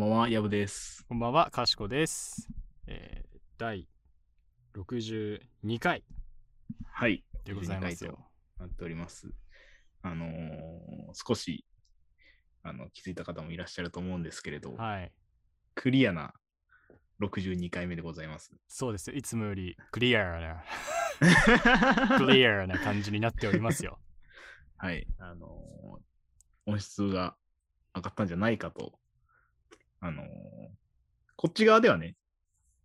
んばんは、やぶです。こんばんは、かしこです。えー、第62回はい。でございます12よ。なっております。あのー少し、あの、気づいた方もいらっしゃると思うんですけれど、はい。クリアな62回目でございます。そうですよ。いつもよりクリアな、クリアな感じになっておりますよ。はい。あのー音質が上がったんじゃないかと、あのーこっち側ではね、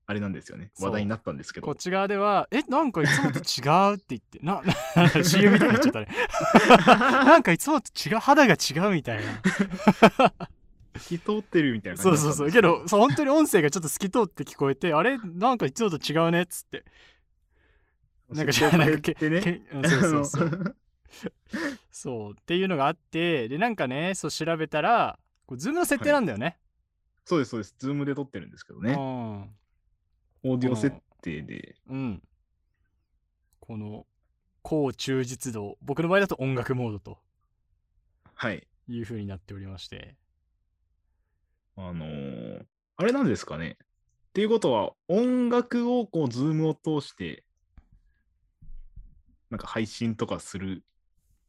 あれなんですよね。話題になったんですけどこっ、ち側では、え、なんかいつもと違うって言って、な、な CM みたいになっちゃったね。なんかいつもと違う、肌が違うみたいな。透き通ってるみたいなそうそうそう。けど、そう本当に音声がちょっと透き通って聞こえて、あれなんかいつもと違うねっつって。なんかじゃあなんかけってね。そうそうそあう。のそうっていうのがあってでなんかねそう調べたらズームの設定なんだよね、そうです、そうです。ズームで撮ってるんですけどね。オーディオ設定で。うんうんこの高忠実度僕の場合だと音楽モードとはい。いう風になっておりましてあのーあれなんですかね。っていうことは、音楽をこう、ズームを通して、なんか配信とかする、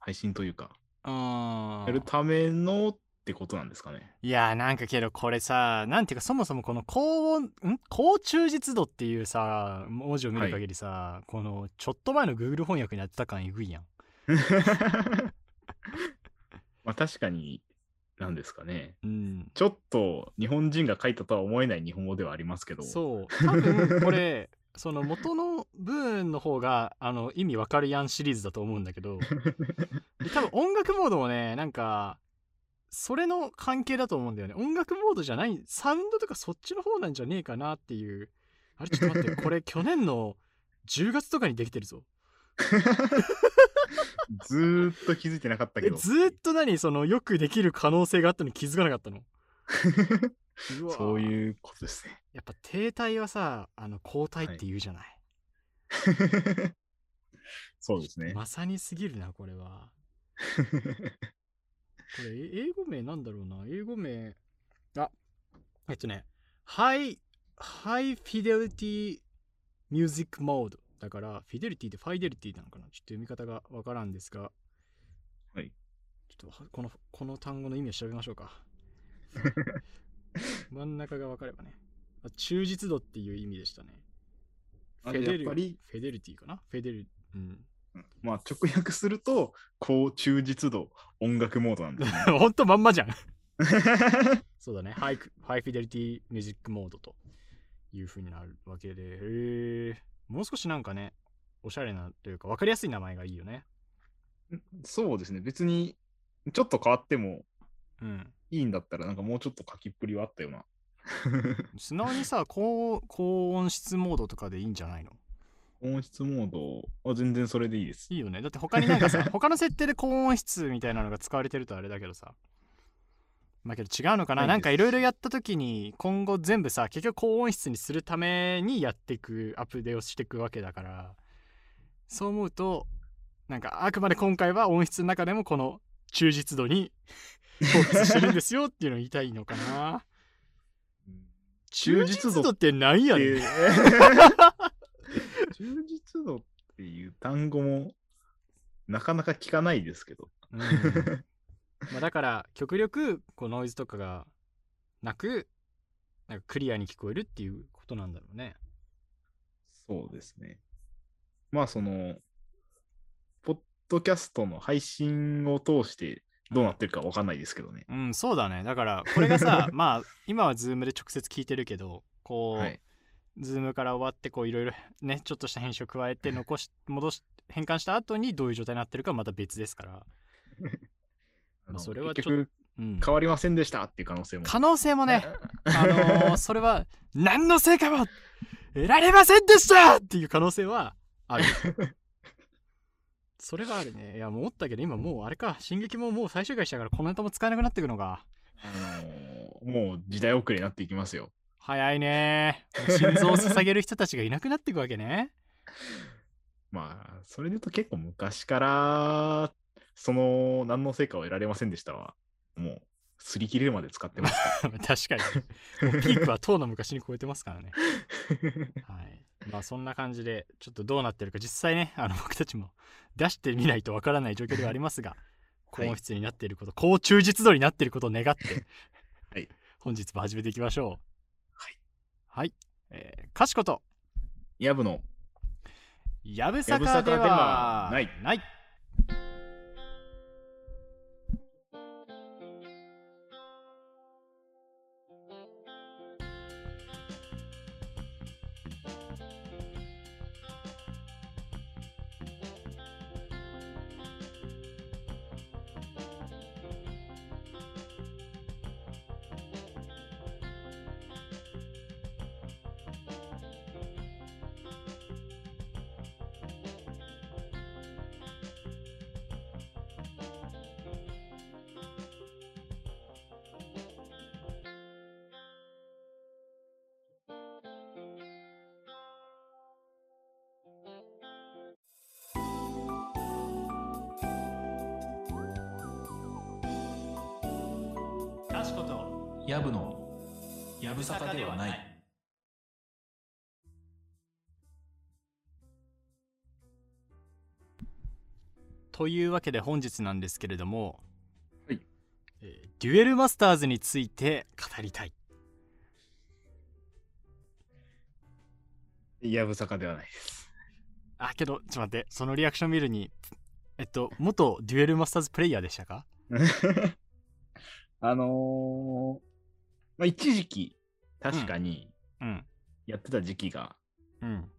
配信というか、あやるためのってことなんですかね。いやーなんかけどこれさなんていうかそもそもこの高音ん？高忠実度っていうさ文字を見る限りさ、このちょっと前の Google 翻訳にやってた感えぐいやん。まあ確かに、なんですかね。うん。ちょっと日本人が書いたとは思えない日本語ではありますけど、そう。多分これ その元の部分の方があの意味わかるやんシリーズだと思うんだけど。で多分音楽モードもねなんかそれの関係だと思うんだよね。音楽モードじゃない。サウンドとかそっちの方なんじゃねえかなっていう。あれちょっと待って。これ去年の10月とかにできてるぞ。ずーっと気づいてなかったけど。えずーっと何？そのよくできる可能性があったのに気づかなかったの？そういうことですね。やっぱ停滞はさあの交代って言うじゃない？そうですね。まさにすぎるな、これは。これ、え英語名なんだろうな。英語名。あ、えっとね、High, High Fidelity Music Mode。だから、フィデリティでファイデリティなのかなちょっと読み方がわからんですが。はい。ちょっとこの、この単語の意味を調べましょうか。真ん中がわかればね。あ忠実度っていう意味でしたね。フェデリティかなフェデル、うん。まあ直訳すると、高忠実度音楽モードなんですね。ほんとまんまじゃん。そうだね。ハイクハイフィデリティミュージックモードという風になるわけで、もう少しなんかね、おしゃれなというか分かりやすい名前がいいよね。そうですね。別に、ちょっと変わってもうん。いいんだったら、なんかもうちょっと書きっぷりはあったような。素直にさ、高高音質モードとかでいいんじゃないの？音質モードは全然それでいいです。いいよね。だって他になんかさ、他の設定で高音質みたいなのが使われてるとあれだけどさ。まあけど違うのかな？なんかいろいろやった時に今後全部さ結局高音質にするためにやっていくアップデートをしていくわけだからそう思うとなんかあくまで今回は音質の中でもこの忠実度に フォーカスしてるんですよっていうのを言いたいのかな？忠実度って何やねん で忠実度っていう単語もなかなか聞かないですけど。うん まあだから極力こうノイズとかがなくなんかクリアに聞こえるっていうことなんだろうね。そうですね。まあその、ポッドキャストの配信を通してどうなってるかわかんないですけどね。うんそうだねだからこれがさ まあ今はズームで直接聞いてるけどこう、はい。ズームから終わってこういろいろ ねちょっとした編集を加えて残し 戻し変換した後にどういう状態になってるかはまた別ですから。あのそれはちょ結局うん、変わりませんでしたっていう可能性も。可能性もねあのーそれは何の成果も得られませんでしたっていう可能性はある。それはあるね。いや、思ったけど、今もうあれか、進撃ももう最終回したから、このネタも使えなくなっていくのか。あのーもう時代遅れになっていきますよ。早いね。心臓を捧げる人たちがいなくなっていくわけね。まあ、それで言うと結構昔から、その何の成果を得られませんでしたは、もう擦り切れるまで使ってますか 確かに。ピークはとうの昔に超えてますからね。はい。まあそんな感じで、ちょっとどうなってるか、実際ね、あの僕たちも出してみないとわからない状況ではありますが、高音質になっていること、高忠実度になっていることを願って、はい。本日も始めていきましょう。はい。はい。えー、かしこと、ヤブのやぶやぶさかではないない。しこと、やぶのやぶさかではないというわけで本日なんですけれども、はいえーデュエルマスターズについて語りたい。ヤブサカではないです。あ、けど、ちょっと待って、そのリアクション見るに、えっと、元デュエルマスターズプレイヤーでしたか？あのーまあ、一時期、確かにうん。やってた時期がうん。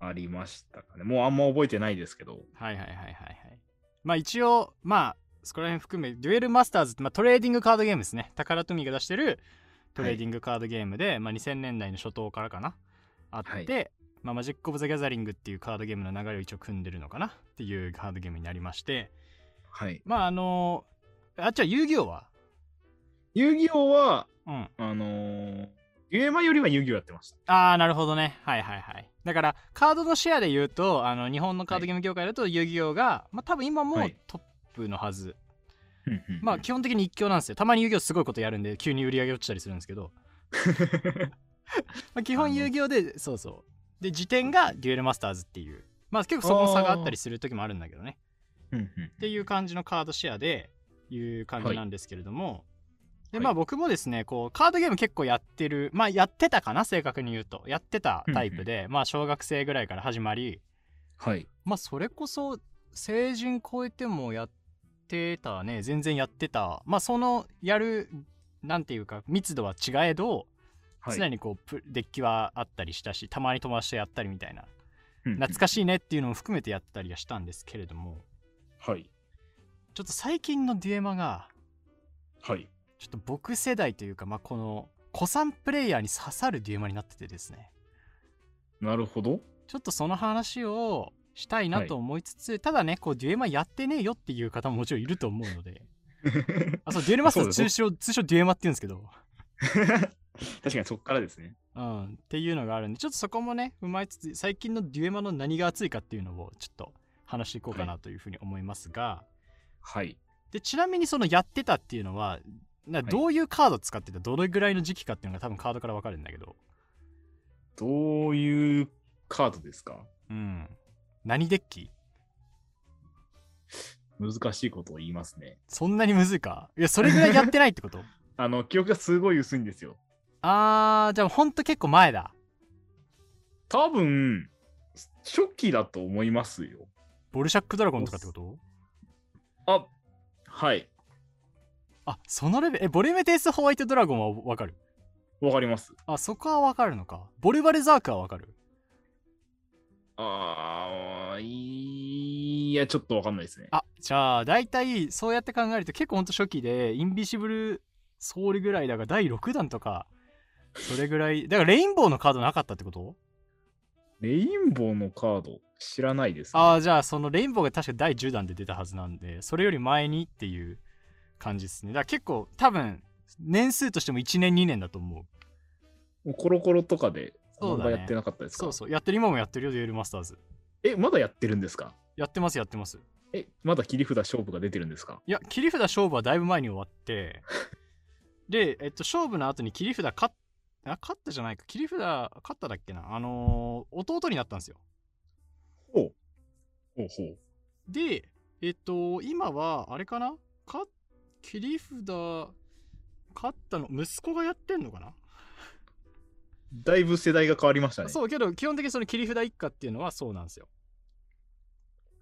ありましたかね。もうあんま覚えてないですけど。はいはいはいはいはい。まあ一応、まあ、そこら辺含め、デュエルマスターズって、まあ、トレーディングカードゲームですね。タカラトミーが出してるトレーディングカードゲームで、まあ2000年代の初頭からかな。あって、はいまあ、マジック・オブ・ザ・ギャザリングっていうカードゲームの流れを一応組んでるのかなっていうカードゲームになりまして、はい。まああのあっちは遊戯王は？遊戯王は、うん。あのー、デュエマよりは遊戯王やってました。ああ、なるほどね。はいはいはい。だから、カードのシェアで言うと、あの日本のカードゲーム業界だと遊戯王が、まあ多分今もはいトップのはず。うんうんまあ基本的に一強なんですよ。たまに遊戯王すごいことやるんで、急に売り上げ落ちたりするんですけど、まあ、基本遊戯王で、そうそう。で、時点がデュエルマスターズっていう。まあ結構そこの差があったりする時もあるんだけどね。っていう感じのカードシェアでいう感じなんですけれども、ではい。まあ僕もですねこうカードゲーム結構やってる。まあやってたかな？正確に言うと。やってたタイプで、まあ小学生ぐらいから始まり。はい。まあそれこそ成人超えてもやってたね。全然やってた。まあそのやるなんていうか密度は違えど、はい。常にこうプデッキはあったりしたしたまに友達とやったりみたいな。うん。懐かしいねっていうのも含めてやったりはしたんですけれども。はい。ちょっと最近のデュエマがはい。ちょっと僕世代というか、まあ、この古参プレイヤーに刺さるデュエマになっててですね。なるほど。ちょっとその話をしたいなと思いつつ、ただねこうデュエマやってねえよっていう方ももちろんいると思うので。あそうデュエルマスター通称通称デュエマって言うんですけど、確かにそこからですね。うん、っていうのがあるんでちょっとそこもね踏まえつつ最近のデュエマの何が熱いかっていうのをちょっと話していこうかなというふうに思いますが、はい。でちなみにそのやってたっていうのはなどういうカード使ってたどのぐらいの時期かっていうのが多分カードから分かるんだけど。どういうカードですか？うん。何デッキ？難しいことを言いますね。そんなにむずいか？いやそれぐらいやってないってこと？あの、記憶がすごい薄いんですよ。あーじゃあほんと結構前だ。多分、初期だと思いますよ。ボルシャックドラゴンとかってこと？あ、はい。あそのレベルえボルメテスホワイトドラゴンは分かる？わかります。あそこは分かるのかボルバルザークは分かる？あー、いや、ちょっとわかんないですね。あじゃあ大体そうやって考えると結構ほんと初期でインビシブルソウルぐらいだが第6弾とかそれぐらいだからレインボーのカードなかったってこと？レインボーのカード？知らないです、ね。ああじゃあそのレインボーが確か第10弾で出たはずなんでそれより前にっていう感じですね。だから結構多分年数としても1年2年だと思う。もうコロコロとかで、そうだね。やってなかったですか？そうそう。やってる今もやってるよデュエルマスターズ。え、まだやってるんですか？やってますやってます。え、まだ切り札勝負が出てるんですか？いや切り札勝負はだいぶ前に終わって。で、えっと、勝負の後に切り札勝っあ勝ったじゃないか。切り札勝っただっけな？あのー弟になったんですよ。ほうほう。でえっと今はあれかな？か切り札勝ったの息子がやってんのかな？だいぶ世代が変わりましたね。そうけど基本的にその切り札一家っていうのはそうなんですよ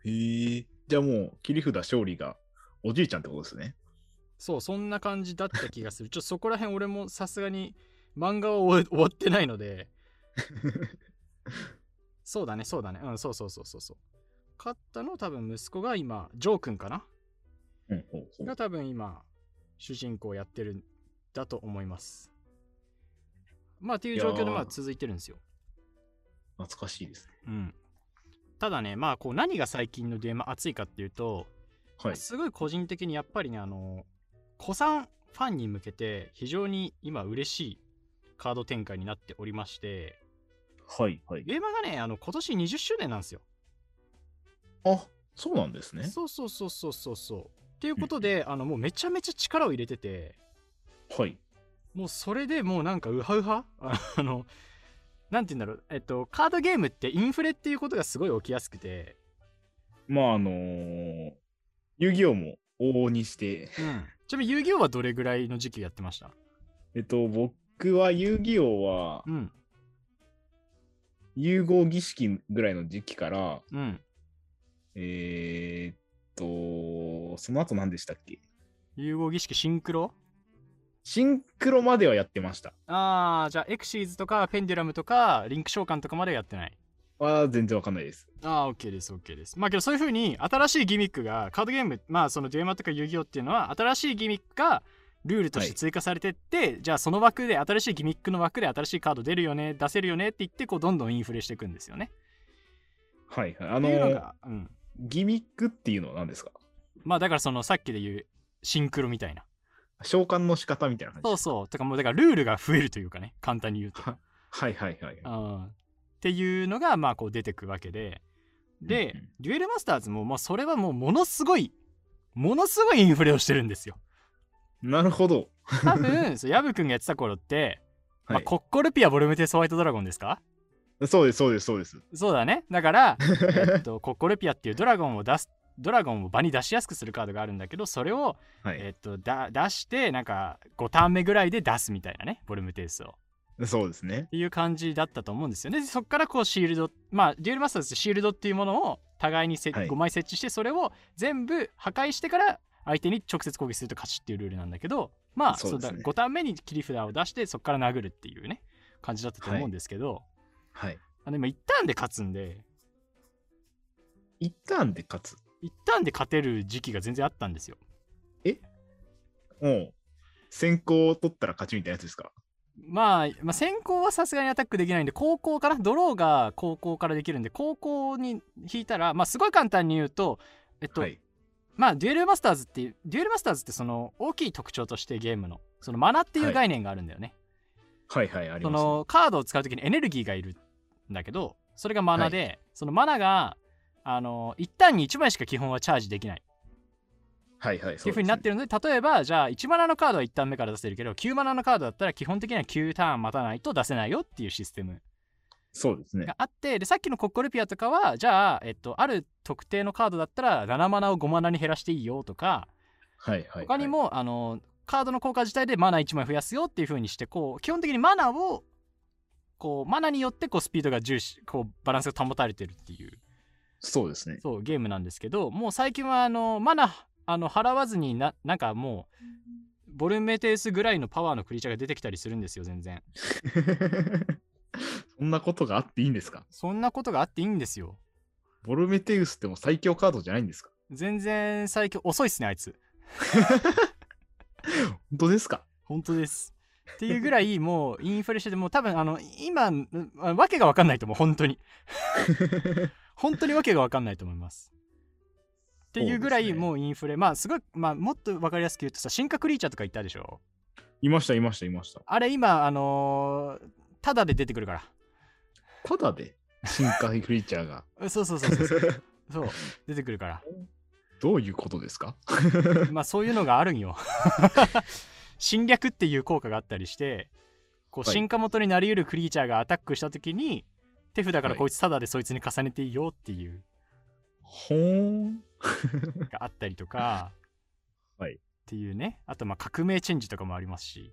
へえ。じゃあもう、切り札勝利がおじいちゃんってことですね。そうそんな感じだった気がする ちょっとそこら辺俺もさすがに漫画は終わってないので そうだねそうだねうんそうそうそうそうそう勝ったの多分息子が今ジョー君かな？うん、が多分今主人公やってるんだと思います。まあっていう状況でまあ続いてるんですよ。懐かしいですね。うん。ただねまあこう何が最近のデーマ熱いかっていうと、はい。すごい個人的にやっぱりねあの古参ファンに向けて非常に今嬉しいカード展開になっておりましてはい、はい。ゲーマーがねあの今年20周年なんですよあ、そうなんですね。そうそうそうそうそうそう。っていうことであのもうめちゃめちゃ力を入れてて。はい。もうそれでもうなんかウハウハ？あのなんて言うんだろう。えっとカードゲームってインフレっていうことがすごい起きやすくて。まあ、あのー遊戯王も往々にして、うん。ちなみに遊戯王はどれぐらいの時期やってました？えっと、僕は遊戯王はうん。融合儀式ぐらいの時期から、うんえーっと、その後何でしたっけ？融合儀式シンクロ？シンクロまではやってました。ああじゃあエクシーズとかペンデュラムとかリンク召喚とかまではやってない。は全然わかんないです。ああ OK です OK です。まあけどそういう風に新しいギミックがカードゲームまあそのデュエマとか遊戯王っていうのは新しいギミックがルールとして追加されてって、じゃあその枠で新しいギミックの枠で新しいカード出るよね出せるよねって言ってこうどんどんインフレしていくんですよね。はい。はい。あのーが、うん、ギミックっていうのは何ですか？まあだからそのさっきで言うシンクロみたいな。召喚の仕方みたいな感じそうそうとかもう。だからルールが増えるというかね簡単に言うと。ははいはいはい。うん。っていうのがまあこう出てくわけで。で、うんうん。デュエルマスターズも、まあ、それはもうものすごいものすごいインフレをしてるんですよ。なるほど。多分そうヤブ君がやってた頃って、まあ、はい、コッコルピアボルムテスホワイトドラゴンですか？そうですそうですそうです。そうだねだから、えっと、コッコルピアっていうドラゴンを出すドラゴンを場に出しやすくするカードがあるんだけどそれを、はい、えっと、だ出してなんか5ターン目ぐらいで出すみたいなねボルムテースをそうですねっ。ていう感じだったと思うんですよね。でそこからこうシールド、まあ、デュエルマスターズってシールドっていうものを互いにせ、はい5枚設置して、それを全部破壊してから相手に直接攻撃すると勝ちっていうルールなんだけど、まあ、そうねだ5ターン目に切り札を出して、そこから殴るっていうね、感じだったと思うんですけど、はい。あの今、1ターンで勝つんで、一旦で勝つ？1ターンで勝てる時期が全然あったんですよ。もう、先行を取ったら勝ちみたいなやつですか？まあ、まあ、先行はさすがにアタックできないんで、後攻かなドローが後攻からできるんで、後攻に引いたら、まあ、すごい簡単に言うと、えっと、はい。まあデュエルマスターズっていうデュエルマスターズってその大きい特徴としてゲームのそのマナっていう概念があるんだよね、はいはい、ありそます、ね。のカードを使う時にエネルギーがいるんだけどそれがマナで、そのマナがあの一旦に1枚しか基本はチャージできないはいはい。っていう風になってるので例えばじゃあ1マナのカードは1ターン目から出せるけど9マナのカードだったら基本的には9ターン待たないと出せないよっていうシステムそうですねが。あってでさっきのコッコルピアとかはじゃあ、えっと、ある特定のカードだったら7マナを5マナに減らしていいよとかはいはい。他に、も、あのカードの効果自体でマナ1枚増やすよっていう風にしてこう基本的にマナをこうマナによってこうスピードが重視こうバランスが保たれてるっていう。そうですね。そうゲームなんですけどもう最近はあのマナあの払わずにななんかもうボルメテウスぐらいのパワーのクリーチャーが出てきたりするんですよ全然。そんなことがあっていいんですか？そんなことがあっていいんですよ。ボルメテウスってもう最強カードじゃないんですか？全然最強遅いっすねあいつ。本当ですか？本当ですっていうぐらいもうインフレしててもう多分あの今あわけが分かんないと思う本当に。本当にわけが分かんないと思います。っていうぐらいもうインフレ。まあすごいまあもっと分かりやすく言うとさ進化クリーチャーとか言ったでしょ？いましたいましたいました。あれ今あのータダで出てくるかただで？進化クリーチャーが。らそうそうそうそうそう。そう。出てくるから。どういうことですか？まあそういうのがあるんよ侵略っていう効果があったりしてこうはい。進化元になり得るクリーチャーがアタックした時に手札からはい。こいつタダでそいつに重ねていいよっていう。ほーん。があったりとか はい。っていうね。あとまあ革命チェンジとかもありますし。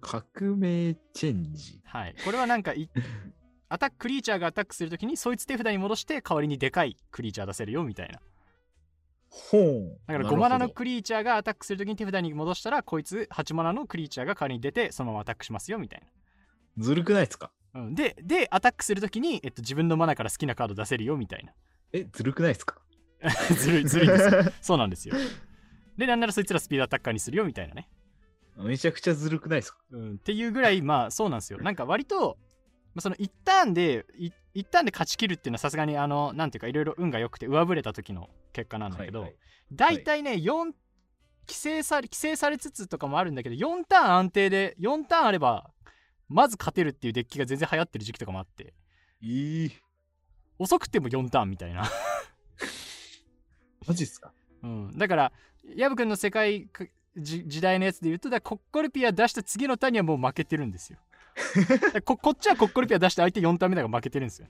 革命チェンジ。はい。これはなんかい アタッククリーチャーがアタックする時にそいつ手札に戻して代わりにでかいクリーチャー出せるよみたいな。だから5マナのクリーチャーがアタックするときに手札に戻したらこいつ8マナのクリーチャーが代わりに出てそのままアタックしますよみたいずるくないですか？な、うん、ででアタックするときに、えっと、自分のマナから好きなカード出せるよみたいな。え、ずるくないですか？ずるいずるいですよ。そうなんですよ。でなんならそいつらスピードアタッカーにするよみたいなね、めちゃくちゃずるくないですか？うん、っていうぐらいまあそうなんですよ。なんか割と、まあ、その一旦でい一旦で勝ち切るっていうのはさすがにあのなんていうかいろいろ運が良くて上振れた時の結果なんだけど、はいはい。大体ね、4規制され規制されつつとかもあるんだけど4ターン安定で4ターンあればまず勝てるっていうデッキが全然流行ってる時期とかもあって。いい。遅くても4ターンみたいな、マジっすか？うん、だからヤブ君の世界時代のやつで言うとだコッコルピア出した次のターンにはもう負けてるんですよ ここっちはコッコルピア出して相手4ターン目だから負けてるんですよ。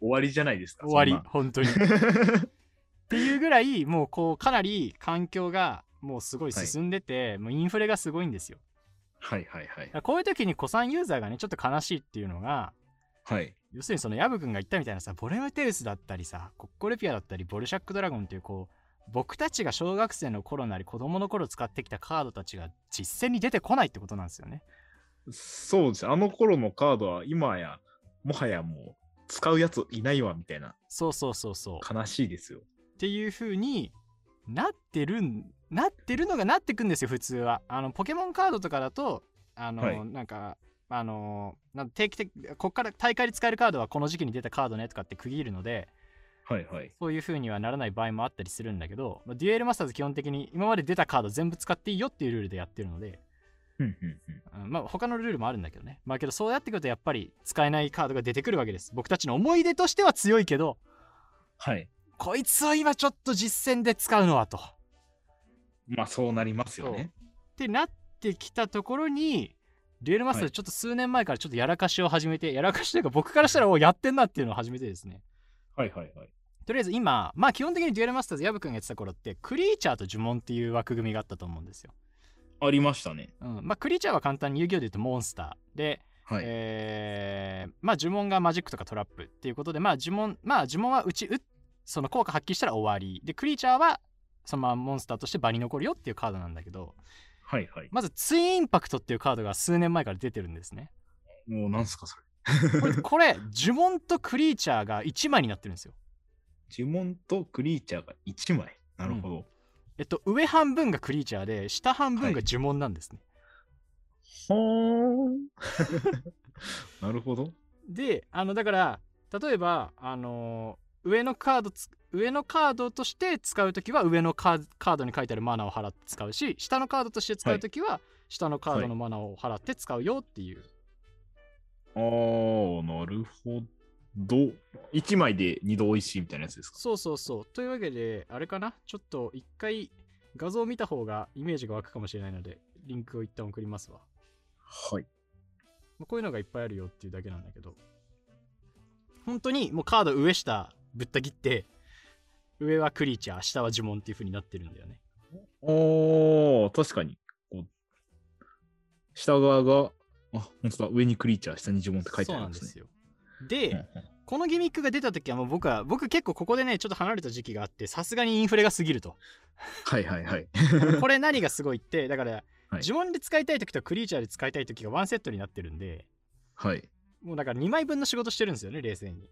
終わりじゃないですか。終わり本当に。っていうぐらいもうこうかなり環境がもうすごい進んでて、もうインフレがすごいんですよ。はいはいはい。こういう時に古参ユーザーがねちょっと悲しいっていうのがはい。要するにそのヤブ君が言ったみたいなさボレムテウスだったりさコッコルピアだったりボルシャックドラゴンっていうこう僕たちが小学生の頃なり子供の頃使ってきたカードたちが実戦に出てこないってことなんですよねそうです。あの頃のカードは今や、もはやもう使うやついないわみたいな。そうそうそうそう悲しいですよ。っていう風になってるんなってるのがなってくんですよ普通はあのポケモンカードとかだとあの、はいなんかあのなん定期的こっから大会で使えるカードはこの時期に出たカードねとかって区切るのではいはい。そういう風にはならない場合もあったりするんだけど、まあデュエルマスターズ基本的に今まで出たカード全部使っていいよっていうルールでやってるので、うんうんうん。うんまあ他のルールもあるんだけどねまあけどそうやってくるとやっぱり使えないカードが出てくるわけです僕たちの思い出としては強いけどはい。こいつは今ちょっと実戦で使うのはとまあそうなりますよね。ってなってきたところにデュエルマスターズちょっと数年前からちょっとやらかしを始めて、やらかしというか僕からしたらおやってんなっていうのを始めてですねはいはいはい。とりあえず今まあ基本的にデュエルマスターズヤブ君がやってた頃ってクリーチャーと呪文っていう枠組みがあったと思うんですよ、ありましたね。うん、まあクリーチャーは簡単に遊戯王で言うとモンスターで、はい。えーまあ呪文がマジックとかトラップっていうことでまあ呪文まあ呪文はうちうその効果発揮したら終わりでクリーチャーはそのままモンスターとして場に残るよっていうカードなんだけどはいはい。まずツインインパクトっていうカードが数年前から出てるんですねもうなんすかそれ。これ これ呪文とクリーチャーが1枚になってるんですよ呪文とクリーチャーが1枚。なるほど。えっと上半分がクリーチャーで下半分が呪文なんですね、ほーん。なるほど。であのだから例えばあのー上のカードつ上のカードとして使うときは上のカードに書いてあるマナーを払って使うし下のカードとして使うときは下のカードのマナーを払って使うよっていう、あー、なるほど。1枚で2度美味しいみたいなやつですか？そうそうそうというわけであれかな？ちょっと一回画像を見た方がイメージが湧くかもしれないのでリンクを一旦送りますわはい。まあこういうのがいっぱいあるよっていうだけなんだけど本当にもうカード上下ぶった切って上はクリーチャー下は呪文っていう風になってるんだよねおー、確かに。下側が、あ、本当だ。上にクリーチャー、下に呪文って書いてそうありますね。なんですよで、このギミックが出た時はもう僕は僕結構ここでねちょっと離れた時期があってさすがにインフレが過ぎるとはいはいはい。これ何がすごいってだから、はい呪文で使いたい時とクリーチャーで使いたい時がワンセットになってるんではい。もうだから2枚分の仕事してるんですよね冷静に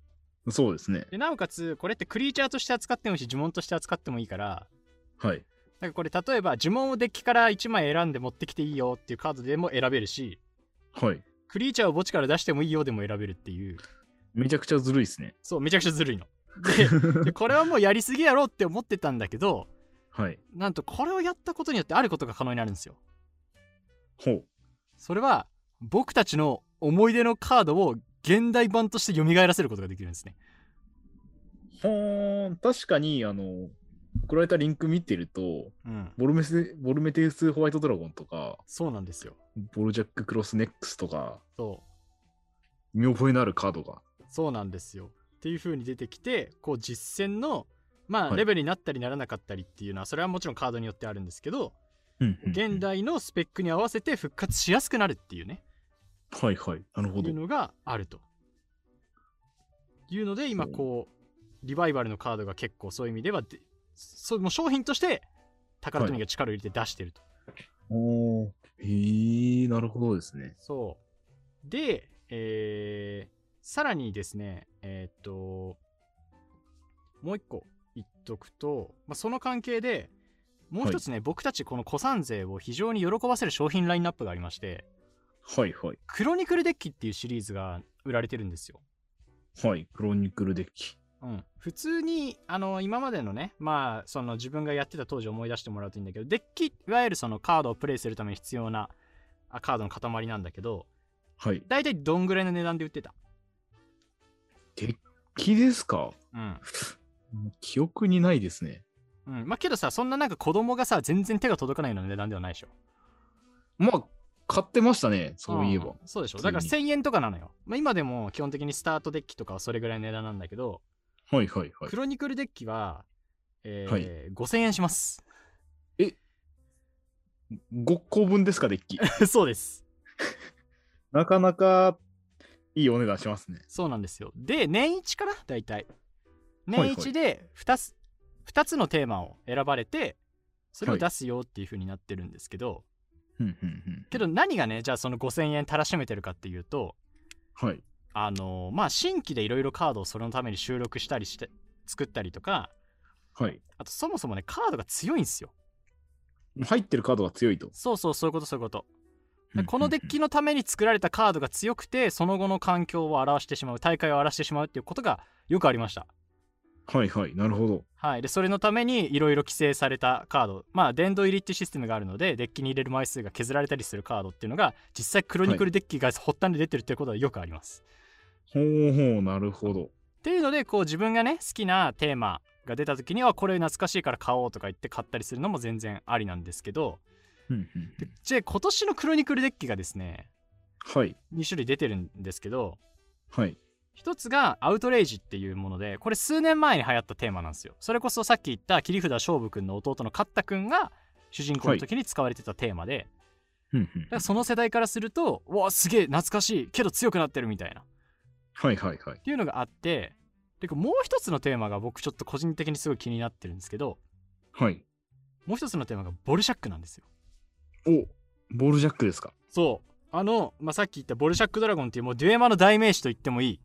そうですね。でなおかつこれってクリーチャーとして扱ってもいいし呪文として扱ってもいいからはい。だからこれ例えば呪文をデッキから1枚選んで持ってきていいよっていうカードでも選べるしはい。クリーチャーを墓地から出してもいいよでも選べるっていうめちゃくちゃずるいですね。そうめちゃくちゃずるいので でこれはもうやりすぎやろって思ってたんだけどはい。なんとこれをやったことによってあることが可能になるんですよほう。それは僕たちの思い出のカードを現代版として蘇らせることができるんですねほーん。確かに、あの、送られたリンク見てると、うん。ボルメスボルメテウス・ホワイトドラゴンとか、そうなんですよ。ボルジャック・クロスネックスとか、そう。見覚えのあるカードが。そうなんですよ。っていう風に出てきてこう実戦のまあはい。レベルになったりならなかったりっていうのはそれはもちろんカードによってあるんですけど現代のスペックに合わせて復活しやすくなるっていうね。はいはい。なるほど。いう。のがあると。いうので今こうリバイバルのカードが結構そういう意味ではでそうもう商品として宝富が力を入れて出してると、おーへー、なるほどですね。そうで、えーさらにですねえーっともう一個言っとくと、まあ、その関係でもう一つね、僕たちこの古参勢を非常に喜ばせる商品ラインナップがありましてはいはい。クロニクルデッキっていうシリーズが売られてるんですよはい、クロニクルデッキ。うん、普通にあの今までのねまあその自分がやってた当時を思い出してもらうといいんだけどデッキいわゆるそのカードをプレイするために必要なあカードの塊なんだけどはい。大体どんぐらいの値段で売ってた？デッキですか？うん、記憶にないですね。うん、まあけどさそんななんか子供がさ全然手が届かないような値段ではないでしょ。まあ、買ってましたね、そういえば。ん。そうでしょ。だから1000円とかなのよ、まあ、今でも基本的にスタートデッキとかはそれぐらいの値段なんだけど、はいはいはいク。ロニクルデッキは、えーはい5000円します5個分ですか、デッキ？そうですなかなかいいお値段しますね。そうなんですよ。で、年一かな大体。いはい年一で2つ、2つのテーマを選ばれて、それをはい出すよっていう風になってるんですけど、ふんふんふんけど何がね、じゃあその5000円たらしめてるかっていうと、はい。あのーまあ、新規でいろいろカードをそれのために収録したりして、作ったりとか、はい。あとそもそもね、カードが強いんですよ。入ってるカードが強いと。そうそう、そういうこと、そういうこと。このデッキのために作られたカードが強くて、その後の環境を表してしまう、大会を表してしまうっていうことがよくありました。はいはい。なるほど。はい、でそれのためにいろいろ規制されたカードまあ殿堂入りっていうシステムがあるのでデッキに入れる枚数が削られたりするカードっていうのが実際クロニクルデッキが発端で出てるっていうことはよくあります。ほうほう、なるほど。っていうのでこう自分がね好きなテーマが出た時にはこれ懐かしいから買おうとか言って買ったりするのも全然ありなんですけどじゃあ今年のクロニクルデッキがですねはい。2種類出てるんですけどはい。一つがアウトレイジっていうものでこれ数年前に流行ったテーマなんですよそれこそさっき言った切り札勝負くんの弟のカッタくんが主人公の時に使われてたテーマで、ふんふんだからその世代からするとうわすげえ懐かしいけど強くなってるみたいなっはいはいはい。ていうのがあってでもう一つのテーマが僕ちょっと個人的にすごい気になってるんですけどはい。もう一つのテーマがボルシャックなんですよ。おボールジャックですか？そう。あの、まあ、さっき言ったボルシャックドラゴンっていうもうデュエマの代名詞と言ってもいい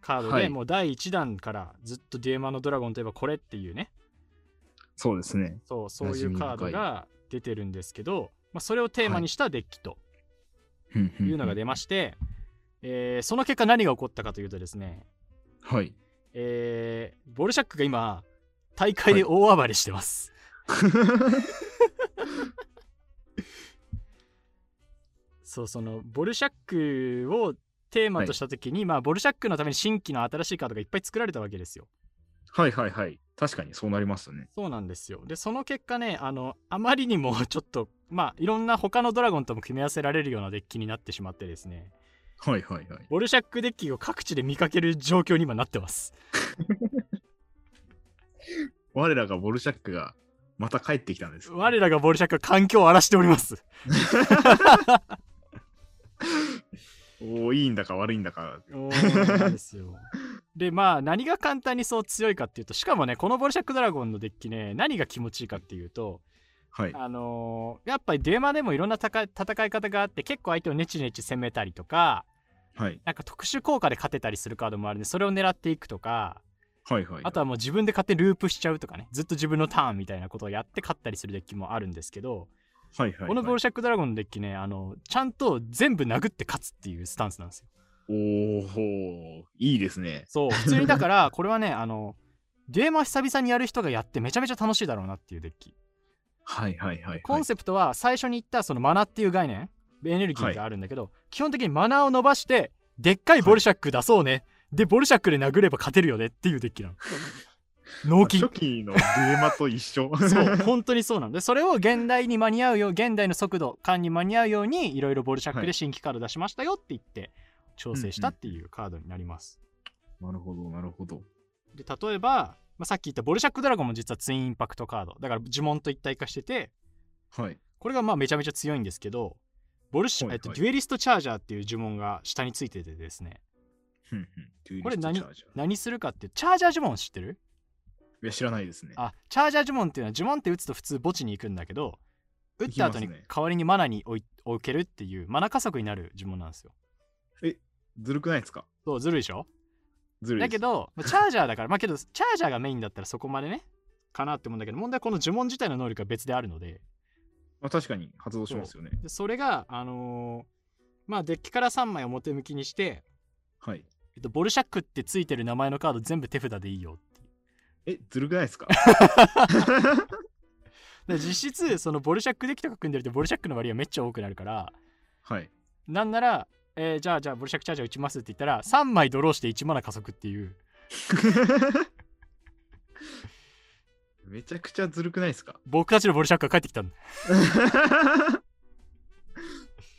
カードで、はい。もう第1弾からずっとデュエマのドラゴンといえばこれっていうね。そうですね。そうそういうカードが出てるんですけど、まあ、それをテーマにしたデッキというのが出まして、えーその結果何が起こったかというとですねはい。えーボルシャックが今大会で大暴れしてます、そうそのボルシャックをテーマとした時に、まあボルシャックのために新規の新しいカードがいっぱい作られたわけですよ。はいはいはい。確かにそうなりますね。そうなんですよ。でその結果ねあのあまりにもちょっとまあいろんな他のドラゴンとも組み合わせられるようなデッキになってしまってですねはいはいはい。ボルシャックデッキを各地で見かける状況に今なってます 我らがボルシャックがまた帰ってきたんです。我らがボルシャックは環境を荒らしております おおいいんだか悪いんだか。おーなんですよ でまあ何が簡単にそう強いかっていうとしかもねこのボルシャックドラゴンのデッキね何が気持ちいいかっていうとはい。あのーやっぱりデーマでもいろんな戦い方があって結構相手をネチネチ攻めたりとかはい。なんか特殊効果で勝てたりするカードもあるんでそれを狙っていくとかはいはい。あとはもう自分で勝手にループしちゃうとかねずっと自分のターンみたいなことをやって勝ったりするデッキもあるんですけど、はいはいはい。このボルシャックドラゴンのデッキねあのちゃんと全部殴って勝つっていうスタンスなんですよおおいいですね。そう普通にだからこれはねあのデーマ久々にやる人がやってめちゃめちゃ楽しいだろうなっていうデッキはいはいはい、はい。コンセプトは最初に言ったそのマナっていう概念。エネルギーがあるんだけど、基本的にマナを伸ばしてでっかいボルシャック出そうね、でボルシャックで殴れば勝てるよねっていうデッキなの。納期初期のデュエマと一緒。そう 本当にそうなんでそれを現代に間に合うよう現代の速度感に間に合うようにいろいろボルシャックはい。で新規カード出しましたよって言って調整したっていうカードになります、なるほど、なるほど。で例えば、まあ、さっき言ったボルシャックドラゴンも実はツインインパクトカード。だから呪文と一体化しててはい。ここれがまあめちゃめちゃ強いんですけどボルシ、はいはい。えっと、デュエリストチャージャーっていう呪文が下についててですね。これ何い何するかってチャージャー呪文知ってる？や、知らないですね。あチャージャー呪文っていうのは呪文って打つと普通墓地に行くんだけど打った後に代わりにマナに置い置けるっていうマナ加速になる呪文なんですよ。ずるくないですか？そうずるいでしょ？ずるい。だけ、どまあチャージャーだからまあけどチャージャーがメインだったらそこまでねかなって思うんだけど問題はこの呪文自体の能力が別であるのでまあ、確かに発動しますよね。でそれがあのーまあデッキから3枚表向きにして、はい。えっと、ボルシャックってついてる名前のカード全部手札でいいよってえ、ずるくないですか？で実質そのボルシャックデッキとか組んでるとボルシャックの割合めっちゃ多くなるからはい。なんなら、えーじゃあじゃあボルシャックチャージャー打ちますって言ったら3枚ドローして1マナ加速っていう めちゃくちゃずるくないですか？僕たちのボルシャックが帰ってきたんだ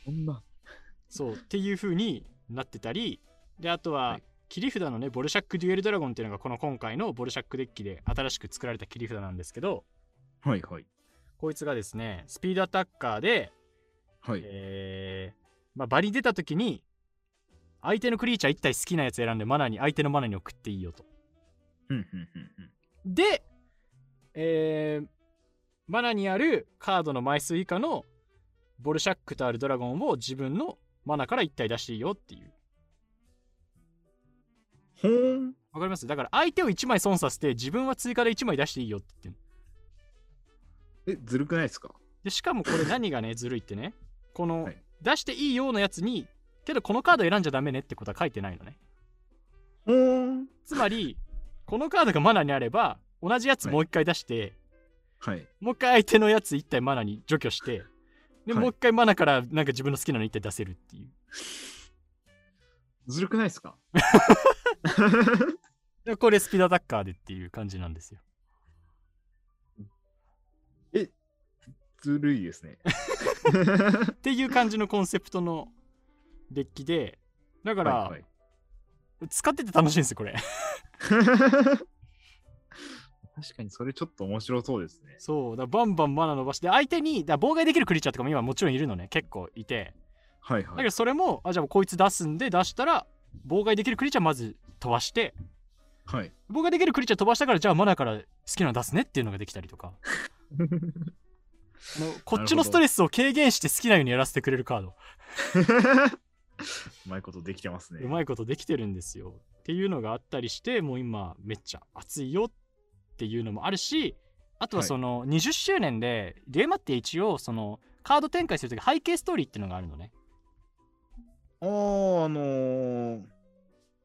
そんな。そうっていう風になってたりであとは、はい切り札のねボルシャックデュエルドラゴンっていうのがこの今回のボルシャックデッキで新しく作られた切り札なんですけどはいはい。こいつがですねスピードアタッカーで、はい。えーまあ、場に出た時に相手のクリーチャー1体好きなやつ選んでマナーに相手のマナーに送っていいよと。で、えーマナにあるカードの枚数以下のボルシャックとあるドラゴンを自分のマナから1体出していいよっていう。ほー。ん。わかります？だから相手を1枚損させて自分は追加で1枚出していいよって言ってえ、ずるくないですか？でしかもこれ何がねずるいってね。この、はい出していいようなやつにけどこのカード選んじゃダメねってことは書いてないのね。ほーん。つまりこのカードがマナにあれば同じやつもう一回出して、はい。もう一回相手のやつ1体マナに除去してで、はい。もう一回マナからなんか自分の好きなの1体出せるっていう。ずるくないですか？でこれスピードアタッカーでっていう感じなんですよずるいですね。っていう感じのコンセプトのデッキでだから、はいはい使ってて楽しいんですよこれ 確かにそれちょっと面白そうですね。そうだバンバンマナ伸ばして相手にだ妨害できるクリーチャーとかも今もちろんいるのね結構いてはいはいだけど。それもあじゃあこいつ出すんで出したら妨害できるクリーチャーまず飛ばしてはい。妨害できるクリーチャー飛ばしたからじゃあマナから好きなの出すねっていうのができたりとか こっちのストレスを軽減して好きなようにやらせてくれるカード。うまいことできてますね。うまいことできてるんですよ。っていうのがあったりしてもう今めっちゃ熱いよっていうのもあるしあとははい。その20周年でデュエマって一応そのカード展開するとき背景ストーリーっていうのがあるのね。あー、あのー、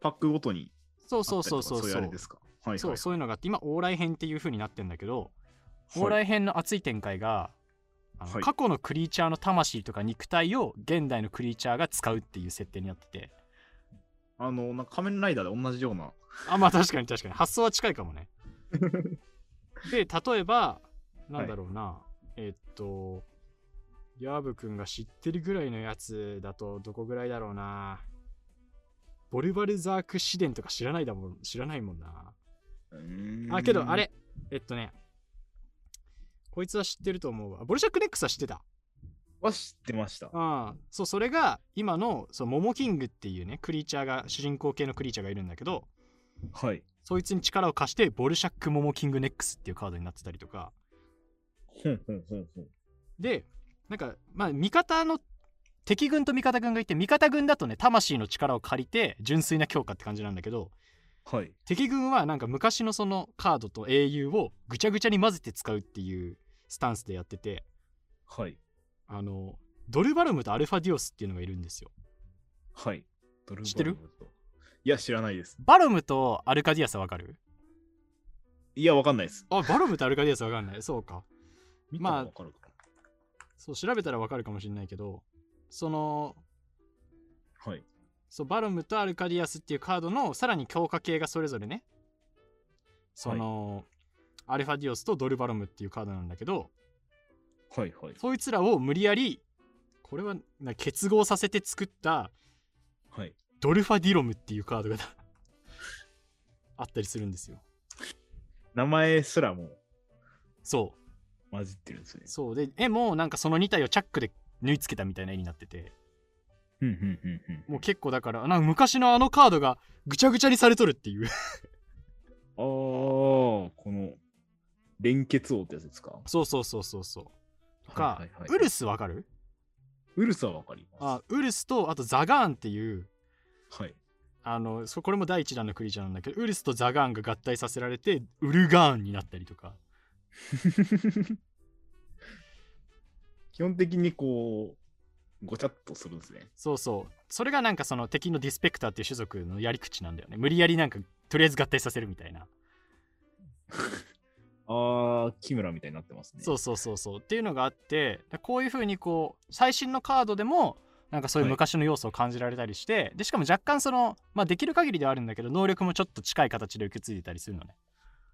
パックごとにそうそうそうそうそう。そう。はいはい。そうそういうのがあって今往来編っていう風になってんだけどはい。往来編の熱い展開が、あのはい。過去のクリーチャーの魂とか肉体を現代のクリーチャーが使うっていう設定になってて。あの、なんか仮面ライダーで同じような。あまあ確かに確かに。発想は近いかもね で例えばなんだろうな、えっとヤーブくんが知ってるぐらいのやつだとどこぐらいだろうな。ボルバルザーク試練とか知らないだもん知らないもんな。あけどあれ。えっとねこいつは知ってると思うわボルシャックネックスは知ってた？は知ってました。ああそうそれが今のそうモモキングっていうねクリーチャーが主人公系のクリーチャーがいるんだけどはい。そいつに力を貸してボルシャックモモキングネックスっていうカードになってたりとか。でなんかまあ味方の敵軍と味方軍がいて味方軍だとね魂の力を借りて純粋な強化って感じなんだけどはい。敵軍はなんか昔のそのカードと英雄をぐちゃぐちゃに混ぜて使うっていうスタンスでやっててはい。あのドルバルムとアルファディオスっていうのがいるんですよはい。ドル知ってる？バルムといや、知らないです。バルムとアルカディアスはわかる？いや、わかんないです。あバルムとアルカディアスわかんないそうか見たらわかるかそう調べたらわかるかもしれないけどそのな。はい。そうバルムとアルカディアスっていうカードのさらに強化系がそれぞれねその、アルファディオスとドルバロムっていうカードなんだけどはいはい。そいつらを無理やりこれはな結合させて作ったはい。ドルファディロムっていうカードが あったりするんですよ名前すらもそう混じってるんですね。そうで絵もなんかその2体をチャックで縫い付けたみたいな絵になっててうんうんうんうん。もう結構だからなんか昔のあのカードがぐちゃぐちゃにされとるっていう ああ、この連結王ってやつですか？そうそうそうそうそう。とか、はいはいはいウルスわかる？ウルスはわかります。あウルスとあとザガーンっていうはい。あのそこれも第一弾のクリーチャーなんだけどウルスとザガーンが合体させられてウルガーンになったりとか。基本的にこう、ごちゃっとするんですね。そうそう。それがなんかその敵のディスペクターっていう種族のやり口なんだよね。無理やりなんかとりあえず合体させるみたいな、ああ、木村みたいになってますね。そうそうそうそうっていうのがあってこういう風にこう最新のカードでもなんかそういうはい昔の要素を感じられたりして、でしかも若干そのまあできる限りではあるんだけど能力もちょっと近い形で受け継いでたりするのね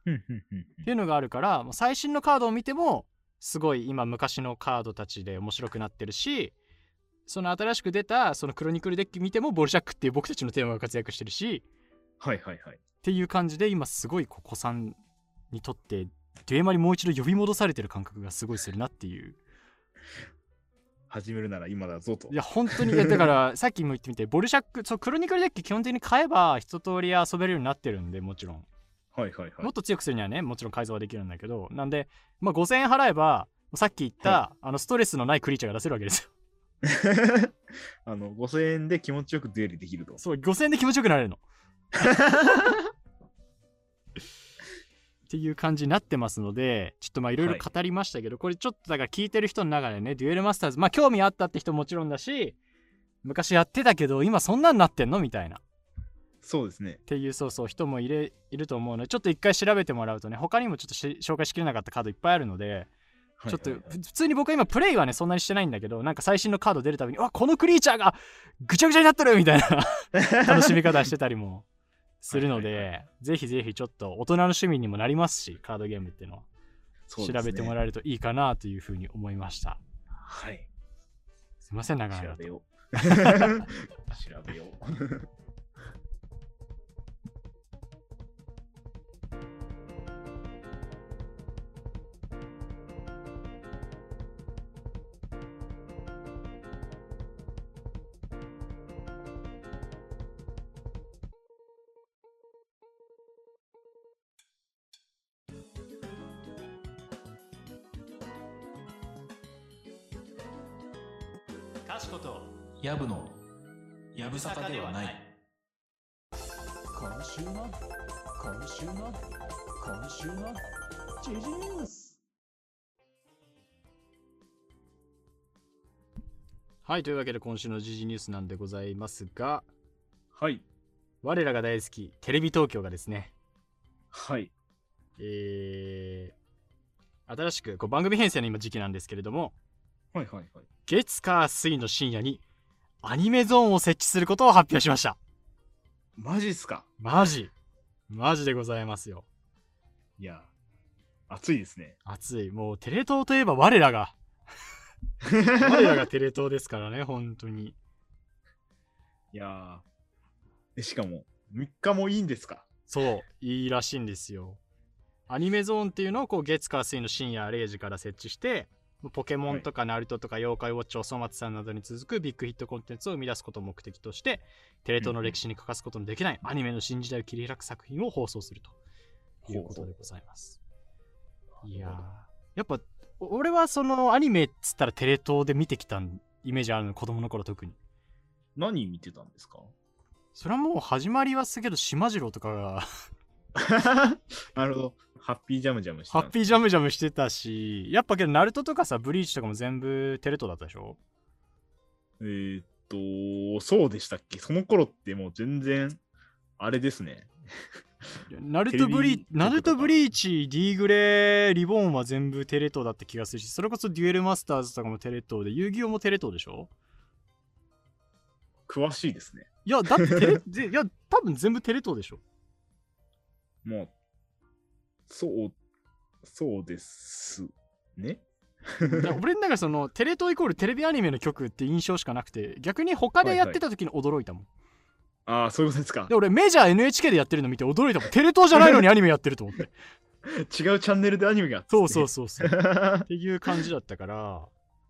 っていうのがあるから最新のカードを見てもすごい今昔のカードたちで面白くなってるしその新しく出たそのクロニクルデッキ見てもボルシャックっていう僕たちのテーマが活躍してるしはいはいはい。っていう感じで今すごいこう子さんにとってデュエマにもう一度呼び戻されてる感覚がすごいするなっていう始めるなら今だぞと。いや本当にだからさっきも言ってみてボルシャックそうクロニクルデッキ基本的に買えば一通り遊べるようになってるんでもちろんはいはいはいもっ。と強くするにはねもちろん改造はできるんだけどなんで、まあ、5000円払えばさっき言った、はあのストレスのないクリーチャーが出せるわけですよあの、5000円で気持ちよくデュエルできると。そう5000円で気持ちよくなれるのっていう感じになってますのでちょっとまあいろいろ語りましたけど、これちょっとだから聞いてる人の中でねデュエルマスターズ。まあ興味あったって人もちろんだし昔やってたけど今そんなんなってんの？みたいな。っそうですね。ていうそうそう人もいれいると思うのでちょっと一回調べてもらうとね他にもちょっとし紹介しきれなかったカードいっぱいあるのでちょっと普通に僕は今プレイはねそんなにしてないんだけどなんか最新のカード出るたびにうわこのクリーチャーがぐちゃぐちゃになってるみたいな。楽しみ方してたりもするのはいはいでぜひぜひちょっと大人の趣味にもなりますしカードゲームっていうのは調べてもらえるといいかなというふうに思いましたはい。すいません長調々とべよう。調べよう。やぶさかではない今週の今週の今週のジジニュースはいというわけで今週の時事ニュースなんでございますがはい。我らが大好きテレビ東京がですねはい。えー新しくこう番組編成の今時期なんですけれどもはいはいはい。月火水の深夜にアニメゾーンを設置することを発表しました。マジっすか？マジ。マジでございますよ。いや、熱いですね。熱い。もうテレ東といえば我らが。我らがテレ東ですからね本当に。いやー。でしかも、3日もいいんですか？そういいらしいんですよ。アニメゾーンっていうのをこう月火水の深夜0時から設置してポケモンとかナルトとか妖怪ウォッチおそ松さんなどに続くビッグヒットコンテンツを生み出すことを目的としてテレ東の歴史に欠かすことのできないアニメの新時代を切り開く作品を放送するということでございます。いやーやっぱお俺はそのアニメっつったらテレ東で見てきたイメージあるの子供の頃特に。何見てたんですか？それはもう始まりはすけど島次郎とかが。なるほど。ハッピージャムジャムしてたハッピージャムジャムしてたしやっぱけどナルトとかさブリーチとかも全部テレ東だったでしょ？えーっと、そうでしたっけ？その頃ってもう全然、あれですね。ナルトブリナルトブリーチ D グレリボーンは全部テレ東だった気がするしそれこそデュエルマスターズとかもテレ東で遊戯王もテレ東でしょ？詳しいですね。いやだってテレぜいや多分全部テレ東でしょ。もう、そう、そうですね。俺の中でそのテレ東イコールテレビアニメの曲って印象しかなくて逆に他でやってた時に驚いたもん、ああ、そういうことですか。で。俺メジャー NHK でやってるの見て驚いたもん。テレ東じゃないのにアニメやってると思って。違うチャンネルでアニメがそうそうそうそう。あっていう感じだったから。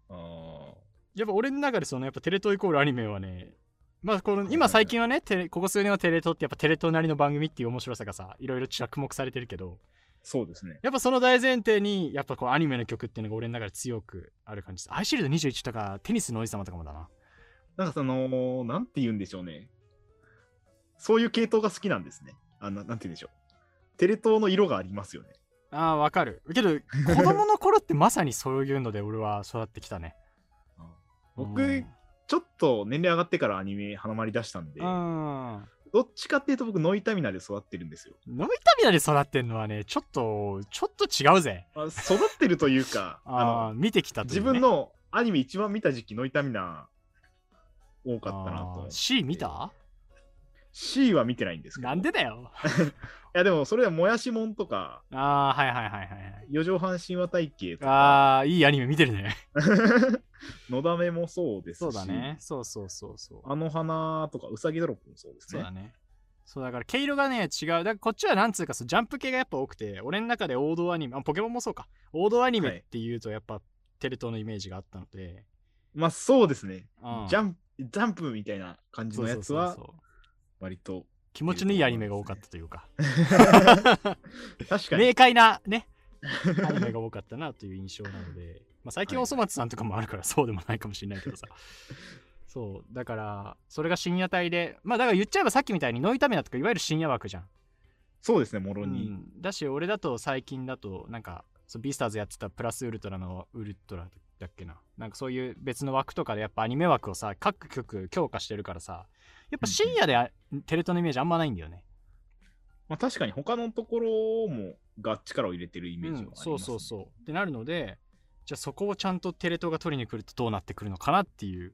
ー やっぱ俺の中でそのやっぱテレ東イコールアニメはねまあこの今最近はねテレここ数年はテレ東ってやっぱテレ東なりの番組っていう面白さがさいろいろ着目されてるけどそうですね。やっぱその大前提にやっぱこうアニメの曲っていうのが俺の中で強くある感じですアイシールド21とかテニスの王子様とかもだななんかその、なんて言うんでしょうね。そういう系統が好きなんですね。あの、なんて言うんでしょう。テレ東の色がありますよね。あーわかるけど子供の頃ってまさにそういうので俺は育ってきたね僕、うんちょっと年齢上がってからアニメハマりだしたんで、うんどっちかっていうと僕、ノイタミナで育ってるんですよ。ノイタミナで育ってんのはねちょっとちょっと違うぜあ育ってるというか、ああのー見てきたね自分のアニメ一番見た時期、ノイタミナ多かったなと。C 見た？C は見てないんですけど。なんでだよ。いや、でもそれはもやしもんとか、ああはいはいはいはいはい。四畳半神話体系とか、ああいいアニメ見てるね。のだめもそうですし、そうだね。そうそうそうそう。あの花とか、うさぎドロップもそうですね。そうだね。そうだから毛色がね違う。だからこっちはなんつうかそうジャンプ系がやっぱ多くて俺の中で王道アニメあポケモンもそうか。王道アニメはいっていうとやっぱテレ東のイメージがあったので、まあそうですね。うん。ジャンプ、ジャンプみたいな感じのやつはそうそうそうそう割と気持ちのいいアニメが多かったというか。確かに。明快なね アニメが多かったなという印象なので、まあ、最近はい。おそ松さんとかもあるからそうでもないかもしれないけどさ。そう。だからそれが深夜帯でまあだから言っちゃえばさっきみたいにノイタミナとかいわゆる深夜枠じゃん。そうですね、もろうに。ん、だし俺だと最近だとなんかそうビースターズやってたプラスウルトラのウルトラだっけな。なんかそういう別の枠とかでやっぱアニメ枠をさ各局強化してるからさやっぱ深夜であテレ東のイメージあんまないんだよね、まあ確かに他のところもが力を入れてるイメージはあります、ね。うん、そうそうそう。ってなるのでじゃあそこをちゃんとテレ東が取りに来るとどうなってくるのかなっていう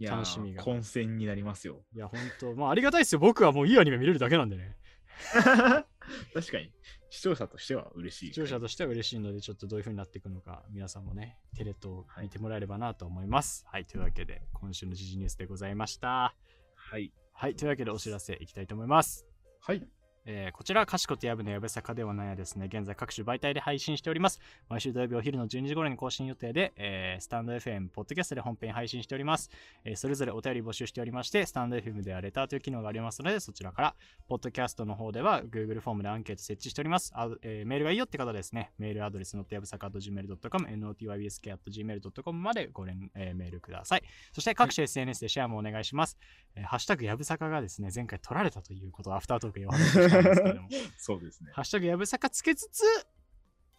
楽しみが。混戦になりますよ。いや本当。まあありがたいですよ。僕はもういいアニメ見れるだけなんでね 確かに、視聴者としては嬉しい。視聴者としては嬉しいのでちょっとどういう風になっていくのか皆さんもねテレ東見てもらえればなと思います。はい、というわけで今週の時事ニュースでございました。はい。はい。というわけでお知らせいきたいと思います。はい。えーこちらは、かしことやぶのやぶさかではないやですね、現在各種媒体で配信しております。毎週土曜日お昼の12時頃に更新予定で、えースタンド FM、ポッドキャストで本編配信しております、えーそれぞれお便り募集しておりまして、スタンド FM ではレターという機能がありますので、そちらから、ポッドキャストの方では Google フォームでアンケート設置しております。あえーメールがいいよって方ですね、メールアドレスのやぶさか .gmail.com、notybsk.gmail.com までご連、えーメールください。そして各種 SNS でシェアもお願いします。えーハッシュタグやぶさかがですね、前回取られたということをアフタートークでお話ししたんですけれども、そうですね。ハッシュタグやぶさかつけつつ、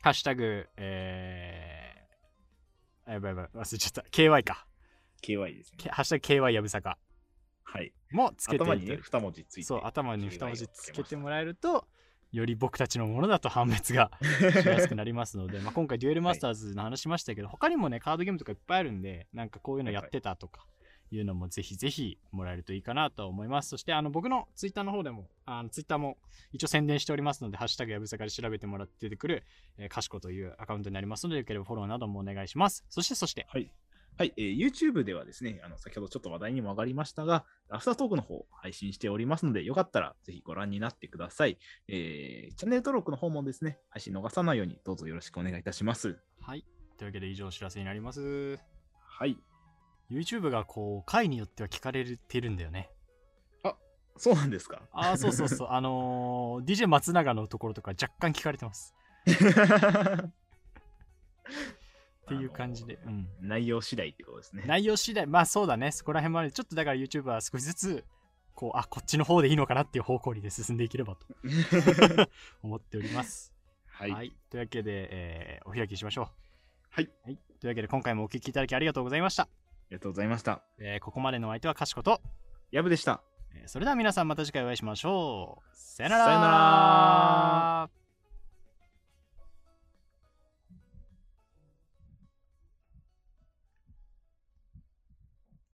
ハッシュタグ、えー、あやばいやばい、忘れちゃった。KY か。KY ですね。けハッシュタグ KY やぶさかはい。もつけてい頭にね、ただ二文字ついて。そう、頭に二文字つけてもららえると、より僕たちのものだと判別がしやすくなりますので、まあ今回デュエルマスターズの話しましたけど、他にもね、カードゲームとかいっぱいあるんで、なんかこういうのやってたとか。いうのもぜひぜひもらえるといいかなと思います。そしてあの僕のツイッターの方でも、あのツイッターも一応宣伝しておりますので、ハッシュタグやぶさかで調べてもらって出てくる、えー、かしこというアカウントになりますので、よければフォローなどもお願いします。そしてそして、はい。はい、えー YouTube ではですね、あの先ほどちょっと話題にも上がりましたが、アフタートークの方配信しておりますので、よかったらぜひご覧になってください。えーチャンネル登録の方もですね、配信逃さないようにどうぞよろしくお願いいたします。はい。というわけで以上お知らせになります。はい。YouTube がこう、回によっては聞かれてるんだよね。そうなんですか？ああ、そうそうそう。あのー DJ 松永のところとか若干聞かれてます。っていう感じで。うん。内容次第ってことですね。内容次第、まあそうだね。そこら辺もある。ちょっとだから YouTube は少しずつ、こう、あ、こっちの方でいいのかなっていう方向にで進んでいければと 思っております。はい。というわけで、えーお開きしましょう。はい。はい。というわけで今回もお聞きいただきありがとうございました。ありがとうございました。えーここまでのお相手はかしこと。やぶでした。えーそれでは皆さんまた次回お会いしましょう。さよならさよなら